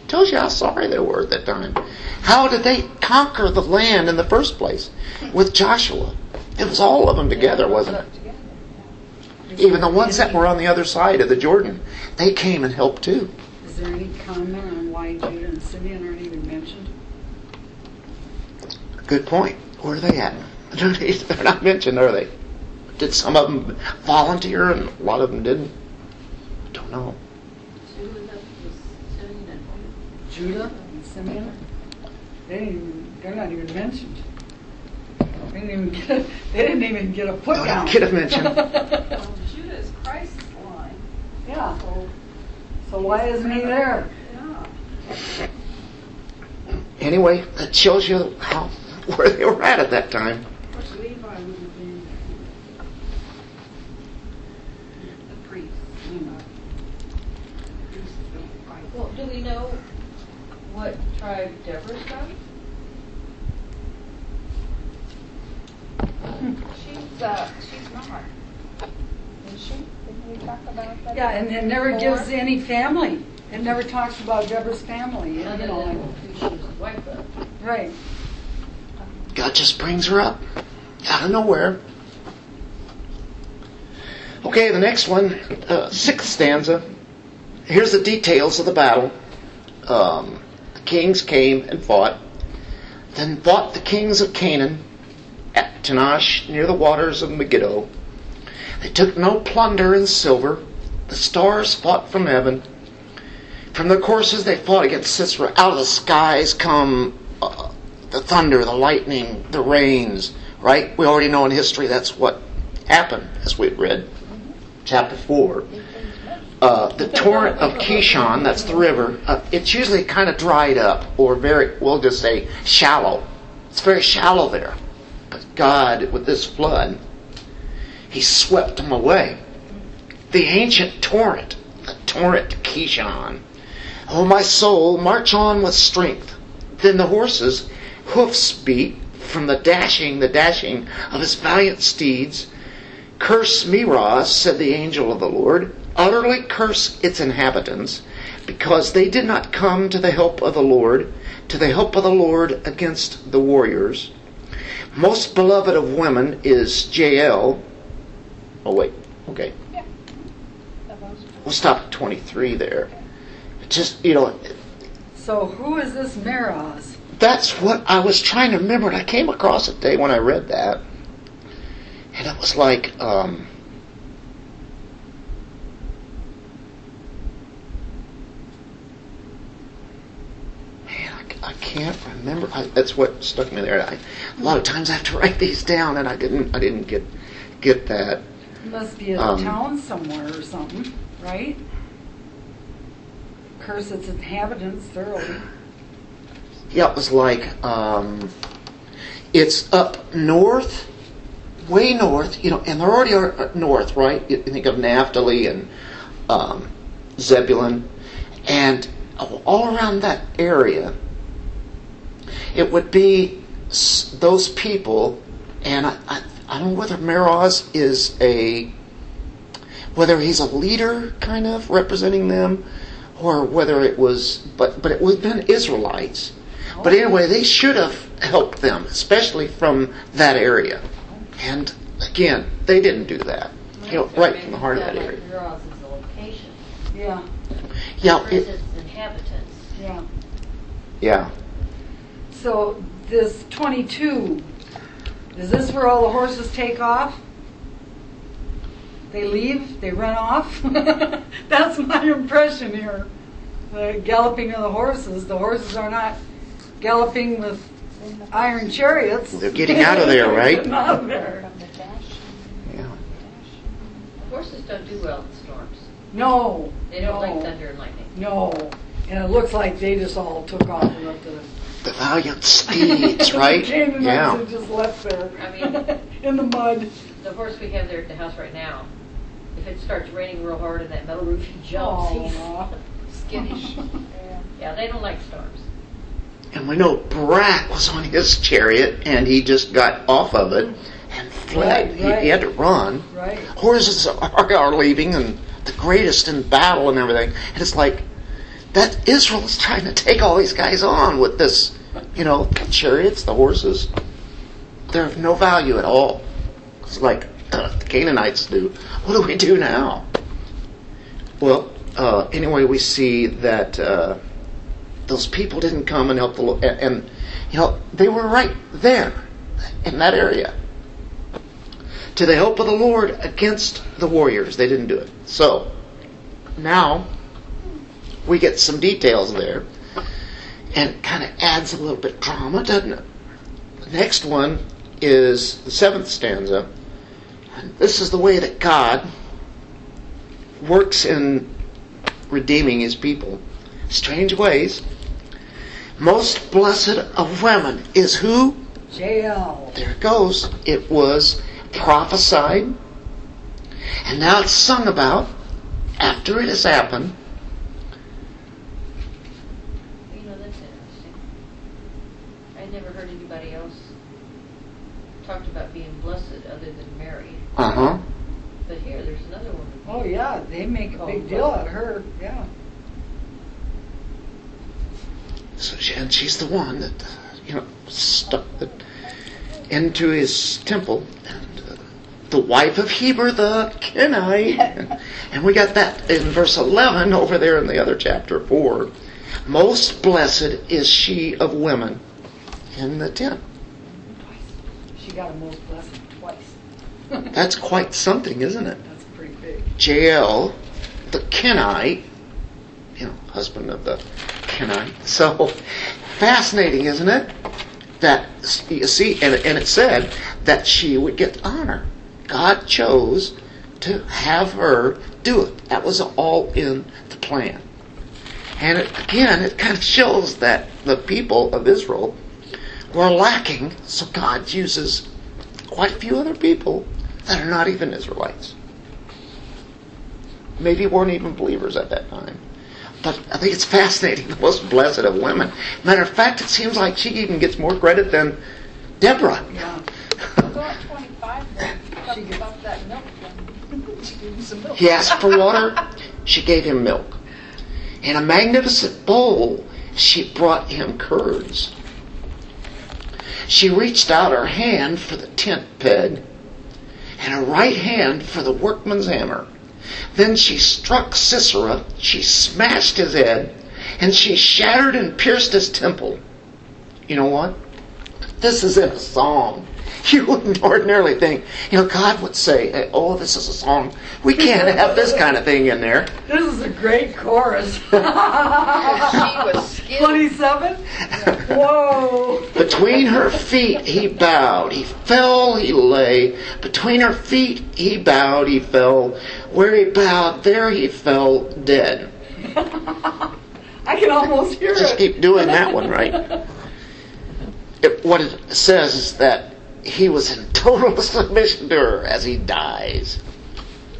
Tells you how sorry they were at that time. How did they conquer the land in the first place? With Joshua. It was all of them together, wasn't it? Even the ones that were on the other side of the Jordan, they came and helped too. Is there any comment on why Judah and Simeon aren't even mentioned? Good point. Where are they at? They're not mentioned, are they? Did some of them volunteer and a lot of them didn't? I don't know. Judah and Simeon? They didn't, they're not even mentioned. They didn't even get, a- they didn't even get a foot No, down. don't get a mention. Well, Judah is Christ's line, Yeah, so, so why isn't he there? Anyway, that shows you how where they were at at that time. Of course, Levi would have been the priest, you know. Priests don't fight. Well, do we know what tribe Deborah's from? She's, uh, she's not. Is she? Didn't we talk about that? Yeah, and it never gives any family. It never talks about Deborah's family, you know, like, who she was the wife of? right. God just brings her up out of nowhere. Okay, the next one, uh, sixth stanza. Here's the details of the battle. Um, the kings came and fought. Then fought the kings of Canaan at Taanach near the waters of Megiddo. They took no plunder in silver. The stars fought from heaven. From their courses they fought against Sisera. Out of the skies come uh, the thunder, the lightning, the rains, right? We already know in history that's what happened, as we read, chapter 4. uh, the torrent of Kishon, that's the river, uh, it's usually kind of dried up or very, we'll just say shallow. It's very shallow there. But God, with this flood, He swept them away. The ancient torrent, the torrent Kishon. Oh, my soul, march on with strength. Then the horses' hoofs beat from the dashing, the dashing of his valiant steeds. Curse Meroz, said the angel of the Lord, utterly curse its inhabitants, because they did not come to the help of the Lord, to the help of the Lord against the warriors. Most beloved of women is Jael. Oh, wait, okay. Yeah. We'll stop at 23 there. Just, you know, So who is this Meroz? that's what I was trying to remember, and I came across it today when I read that. And it was like, um, man, I, I can't remember. I, that's what stuck me there. I, a lot of times I have to write these down, and I didn't. I didn't get get that. Must be a Um, town somewhere or something, right? Curse its inhabitants thoroughly. Yeah, it was like um, it's up north, way north. You know, and they're already are north, right? You think of Naphtali and um, Zebulun, and all around that area, it would be those people. And I, I, I don't know whether Meroz is a whether he's a leader, kind of representing them, or whether it was, but but it would have been Israelites. But oh. anyway, they should have helped them, especially from that area. And again, they didn't do that. You know, right from the heart of that area. Meroz is the location. Yeah, Yeah, it, its inhabitants. yeah. yeah. So this 22, is this where all the horses take off? They leave, they run off? That's my impression here. The galloping of the horses, the horses are not galloping with iron chariots. They're getting out of there, right? Getting out of there. From the dash. Yeah. Horses don't do well in storms. No. They don't no, like thunder and lightning. No. And it looks like they just all took off and left the The valiant steeds, right? Canaanites Yeah. are just left there. I mean- in the mud. The horse we have there at the house right now, if it starts raining real hard and that metal roof he jumps, he's Aw. Skittish. Yeah. yeah, they don't like storms. And we know Barak was on his chariot and he just got off of it mm. and fled. Right, He, right. he had to run. Right. Horses are, are leaving and the greatest in battle and everything. And it's like that Israel is trying to take all these guys on with this, you know, the chariots, the horses. They're of no value at all. It's like uh, the Canaanites do. What do we do now? Well, uh, anyway, we see that uh, those people didn't come and help the Lord, and, and you know they were right there in that area to the help of the Lord against the warriors. They didn't do it. So now we get some details there, and it kind of adds a little bit of drama, doesn't it? The next one is the seventh stanza. And this is the way that God works in redeeming his people. Strange ways. Most blessed of women is who? Jael. There it goes. It was prophesied, and now it's sung about after it has happened. You know, that's interesting. I never heard anybody else talked about being blessed other than Mary. Uh huh. But here, there's another woman. Oh yeah, they make a Oh, big deal out of her. Yeah. So she, and she's the one that you know stuck the, into his temple, and uh, the wife of Heber the Kenite, and, and we got that in verse eleven over there in the other chapter four. Most blessed is she of women in the tent. She got a most blessed twice. That's quite something, isn't it? That's pretty big. Jael, the Kenite, you know, husband of the Kenite. So fascinating, isn't it? That you see, and, and it said that she would get honor. God chose to have her do it. That was all in the plan. And it, again, it kind of shows that the people of Israel were lacking, so God uses quite a few other people that are not even Israelites. Maybe weren't even believers at that time. But I think it's fascinating. The most blessed of women. Matter of fact, it seems like she even gets more credit than Deborah. Yeah. Go at twenty-five, then, talk about that milk, then. She gave you some milk. He asked for water, she gave him milk. In a magnificent bowl, she brought him curds. She reached out her hand for the tent peg and a right hand for the workman's hammer. Then she struck Sisera, she smashed his head, and she shattered and pierced his temple. You know what? This is in a psalm. You wouldn't ordinarily think, you know, God would say, oh, this is a song. We can't have this kind of thing in there. This is a great chorus. She was skilled. 27? Whoa. Between her feet he bowed. He fell, he lay. Between her feet he bowed, he fell. Where he bowed, there he fell dead. I can almost hear Just it. Just keep doing that one, right? It, what it says is that he was in total submission to her as he dies.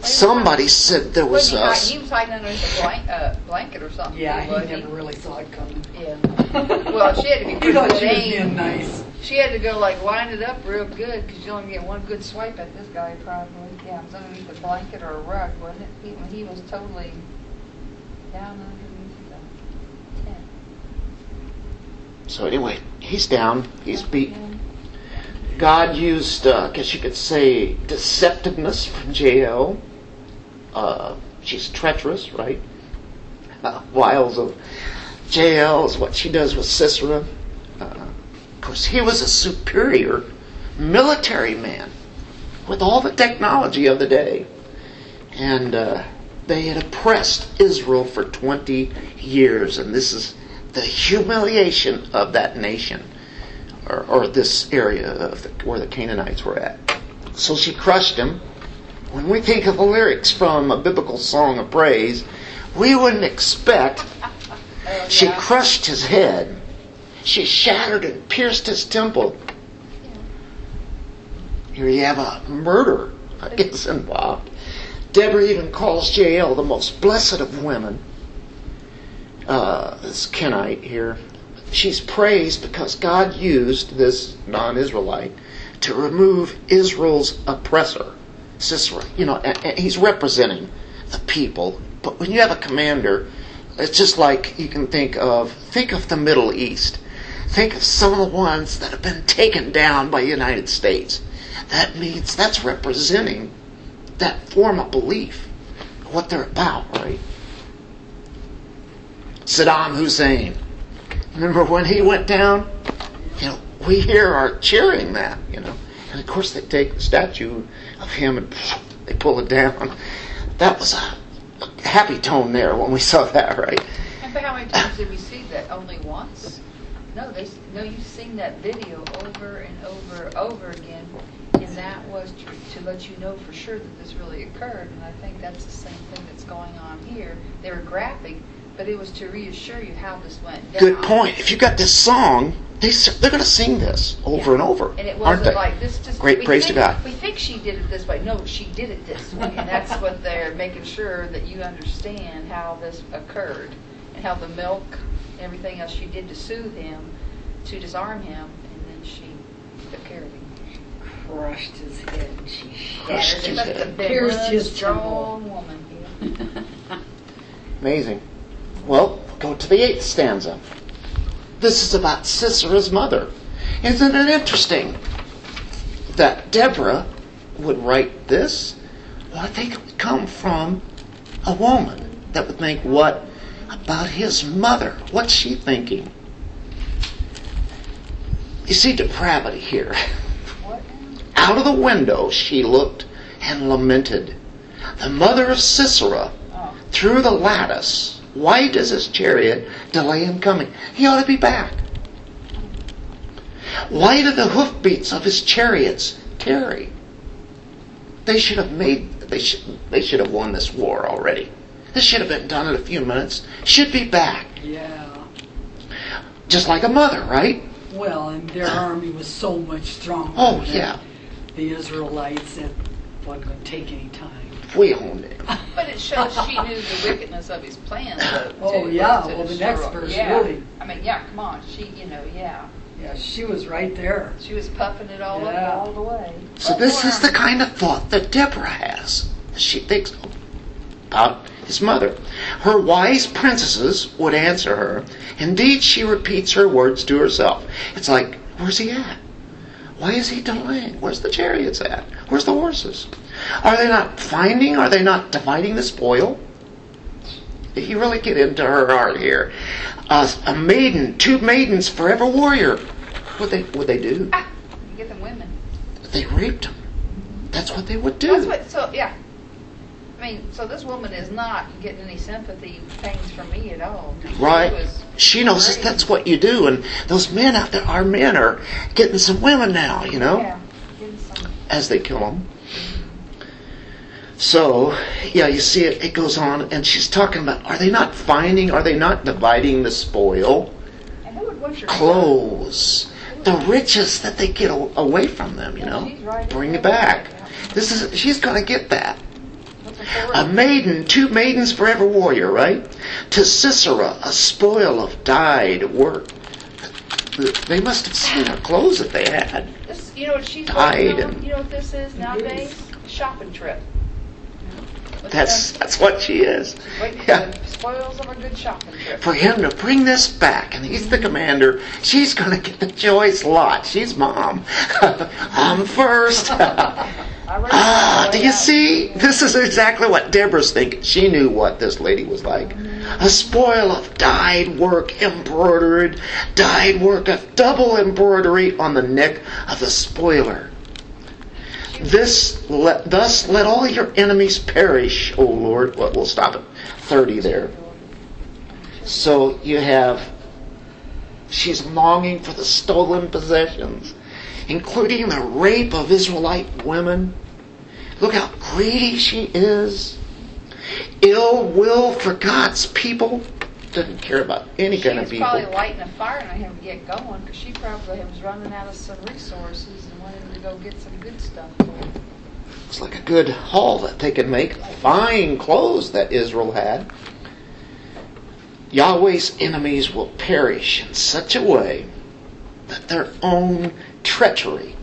Somebody said there was Wasn't he, a. he was hiding under a blank, uh, blanket or something. Yeah, wasn't he never really saw it coming. Yeah. Well, she had to be pretty thought good she was aim. being nice. She had to go like line it up real good because you only get one good swipe at this guy probably. Yeah, it was underneath a blanket or a rug, wasn't it? He, when he was totally down underneath the tent. So anyway, he's down. He's beat. God used, uh, I guess you could say, deceptiveness from Jael. Uh, she's treacherous, right? Uh, wiles of Jael is what she does with Sisera. Uh, of course, he was a superior military man with all the technology of the day. And uh, they had oppressed Israel for 20 years, and this is the humiliation of that nation or, or this area of the, where the Canaanites were at. So she crushed him. When we think of the lyrics from a biblical song of praise, we wouldn't expect she crushed his head. She shattered and pierced his temple. Here you have a murder, I guess, involved. Deborah even calls Jael the most blessed of women. Uh, this Kenite here. She's praised because God used this non Israelite to remove Israel's oppressor, Sisera. You know, and, and he's representing the people. But when you have a commander, it's just like you can think of think of the Middle East. Think of some of the ones that have been taken down by the United States. That means that's representing that form of belief, what they're about, right? Saddam Hussein. Remember when he went down? You know, we here are cheering that, you know. And of course they take the statue of him and they pull it down. That was a, happy tone there when we saw that, right? And how many times did we see that? Only once? No, they no. You've seen that video over and over and over again, and that was to, to let you know for sure that this really occurred. And I think that's the same thing that's going on here. They were graphic, but it was to reassure you how this went down. Good point. If you got this song, they they're going to sing this over and over, And it aren't wasn't they? like this. Just Great praise think, to God. We think she did it this way. No, she did it this way, and that's what they're making sure that you understand how this occurred and how the milk, and everything else she did to soothe him, to disarm him, and then she took care of him. Crushed his head. and She Crushed his head. Pierced his strong woman. Yeah. Amazing. Well, go to the eighth stanza. This is about Sisera's mother. Isn't it interesting that Deborah would write this? Well, I think it would come from a woman that would think, what about his mother? What's she thinking? You see depravity here. Out of the window she looked and lamented. The mother of Sisera Oh, through the lattice, white does his chariot, delay in coming. He ought to be back. Why do the hoofbeats of his chariots, tarry. They should have made. They should. They should have won this war already. This should have been done in a few minutes. Should be back, Yeah. just like a mother, right? Well, and their army was so much stronger. Oh yeah, The Israelites, it wasn't going to take any time. We owned it. But it shows she knew the wickedness of his plans, though. Oh, too, yeah. to Well, the next verse yeah. really- I mean, yeah, come on. She, you know, yeah. Yeah, she was right there. She was puffing it all Yeah. up all the way. So But this is the kind of thought that Deborah has. She thinks about his mother. Her wise princesses would answer her. Indeed, she repeats her words to herself. It's like, where's he at? Why is he delaying? Where's the chariots at? Where's the horses? Are they not finding? Are they not dividing the spoil? If you really get into her heart here, uh, a maiden, two maidens, forever warrior. What they would they do? Ah, you get them women. They raped them. That's what they would do. That's what, so, yeah. I mean, so this woman is not getting any sympathy pains from me at all. Right. She She knows that that's what you do, and those men out there, our men are getting some women now, you know, Yeah, getting some. as they kill them. So, yeah, you see it, it goes on, and she's talking about are they not finding, are they not dividing the spoil? And who would want your Clothes, the riches that they get a- away from them, you know, bring it back. This is, she's going to get that. What's her forward? A maiden, two maidens forever warrior, right? To Sisera, a spoil of dyed work. They must have seen her clothes that they had. This, you know what she's working and- You know what this is nowadays? Shopping trip. That's that's what she is. Yeah. spoils of a good shopping trip. For him to bring this back, and he's the commander, she's gonna get the choice lot. She's mom. I'm first. Ah, do you see? This is exactly what Deborah's thinking. She knew what this lady was like. A spoil of dyed work, embroidered, dyed work of double embroidery on the neck of the spoiler. This, let, thus let all your enemies perish, O Lord. Well, we'll stop at 30 there. So you have, she's longing for the stolen possessions, including the rape of Israelite women. Look how greedy she is. Ill will for God's people. Doesn't care about any She kind of was people. probably lighting a fire and I him to get going because she probably was running out of some resources and wanted to go get some good stuff. It's like a good haul that they could make. Fine clothes that Israel had. Yahweh's enemies will perish in such a way that their own treachery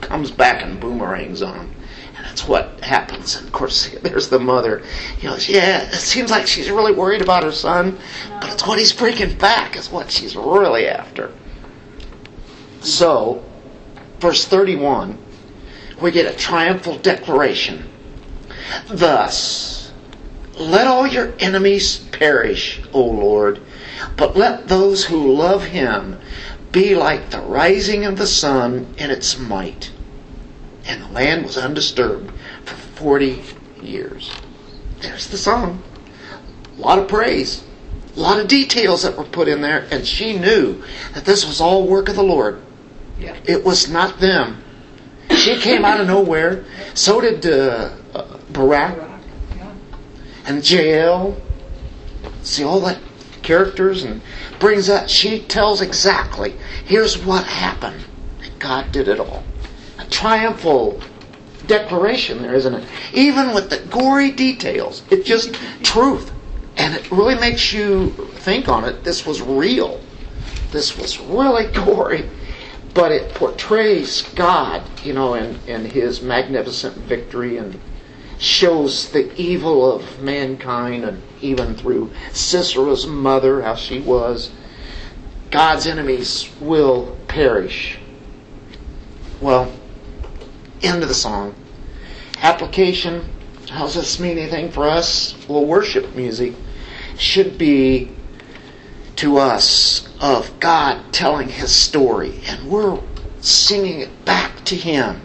comes back and boomerangs on them. And that's what happens. And of course, there's the mother. You know, yeah, it seems like she's really worried about her son, but it's what he's bringing back is what she's really after. So, verse 31 we get a triumphal declaration. Thus, let all your enemies perish, O Lord, but let those who love him be like the rising of the sun in its might. And the land was undisturbed for 40 years. There's the song. A lot of praise, a lot of details that were put in there, and she knew that this was all work of the Lord. Yeah. It was not them. She came out of nowhere. So did uh, uh, yeah. and Jael. See all that characters and brings that. She tells exactly. Here's what happened. God did it all. A triumphal declaration there, isn't it? Even with the gory details, it's just truth, and it really makes you think on it. This was real. This was really gory but it portrays God, you know, in, in his magnificent victory and shows the evil of mankind and even through Sisera's mother, how she was. God's enemies will perish. Well, end of the song. Application. How does this mean anything for us? Well, worship music should be to us of God telling His story, and we're singing it back to Him.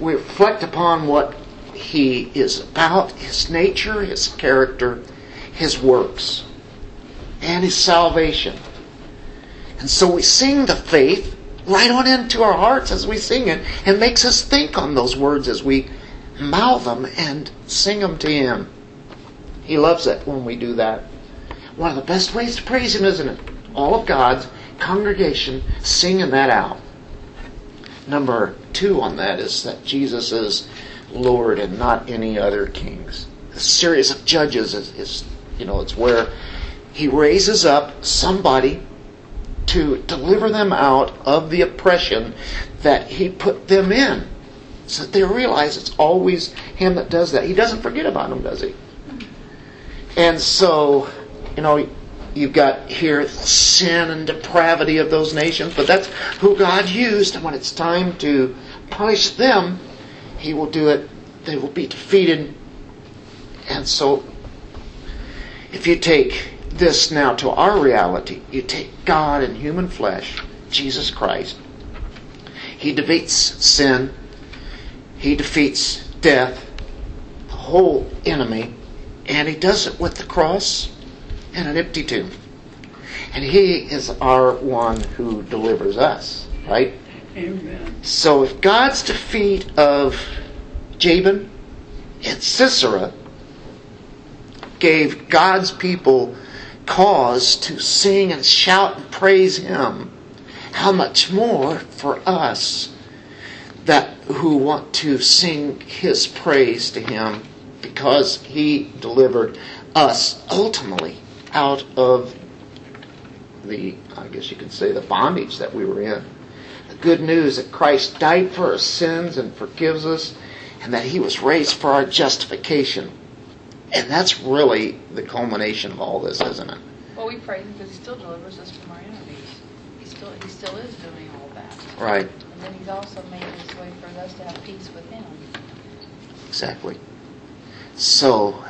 We reflect upon what He is about, His nature, His character, His works, and His salvation. And so we sing the faith right on into our hearts as we sing it and makes us think on those words as we mouth them and sing them to Him. He loves it when we do that. One of the best ways to praise Him, isn't it? All of God's congregation singing that out. Number two on that is that Jesus is Lord and not any other kings. The series of judges is, is you know, it's where He raises up somebody to deliver them out of the oppression that He put them in. So they realize it's always Him that does that. He doesn't forget about them, does He? And so, you know, you've got here sin and depravity of those nations, but that's who God used. And when it's time to punish them, He will do it. They will be defeated. And so, if you take this now to our reality, you take God in human flesh, Jesus Christ. He defeats sin. He defeats death, the whole enemy, and he does it with the cross and an empty tomb. And he is our one who delivers us, right? Amen. So if God's defeat of Jabin and Sisera gave God's people cause to sing and shout and praise him, how much more for us that who want to sing his praise to him because he delivered us ultimately out of the I guess you could say the bondage that we were in. The good news that Christ died for our sins and forgives us and that he was raised for our justification. And that's really the culmination of all this, isn't it? Well, we pray because He still delivers us from our enemies. He still, He still is doing all that. Right. And then He's also made His way for us to have peace with Him. Exactly. So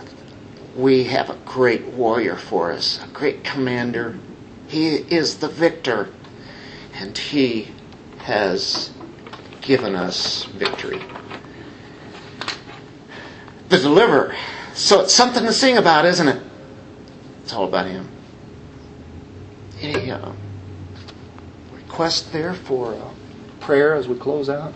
we have a great warrior for us, a great commander. He is the victor, and he has given us victory. The deliverer. So it's something to sing about, isn't it? It's all about him. Any uh, request there for prayer as we close out?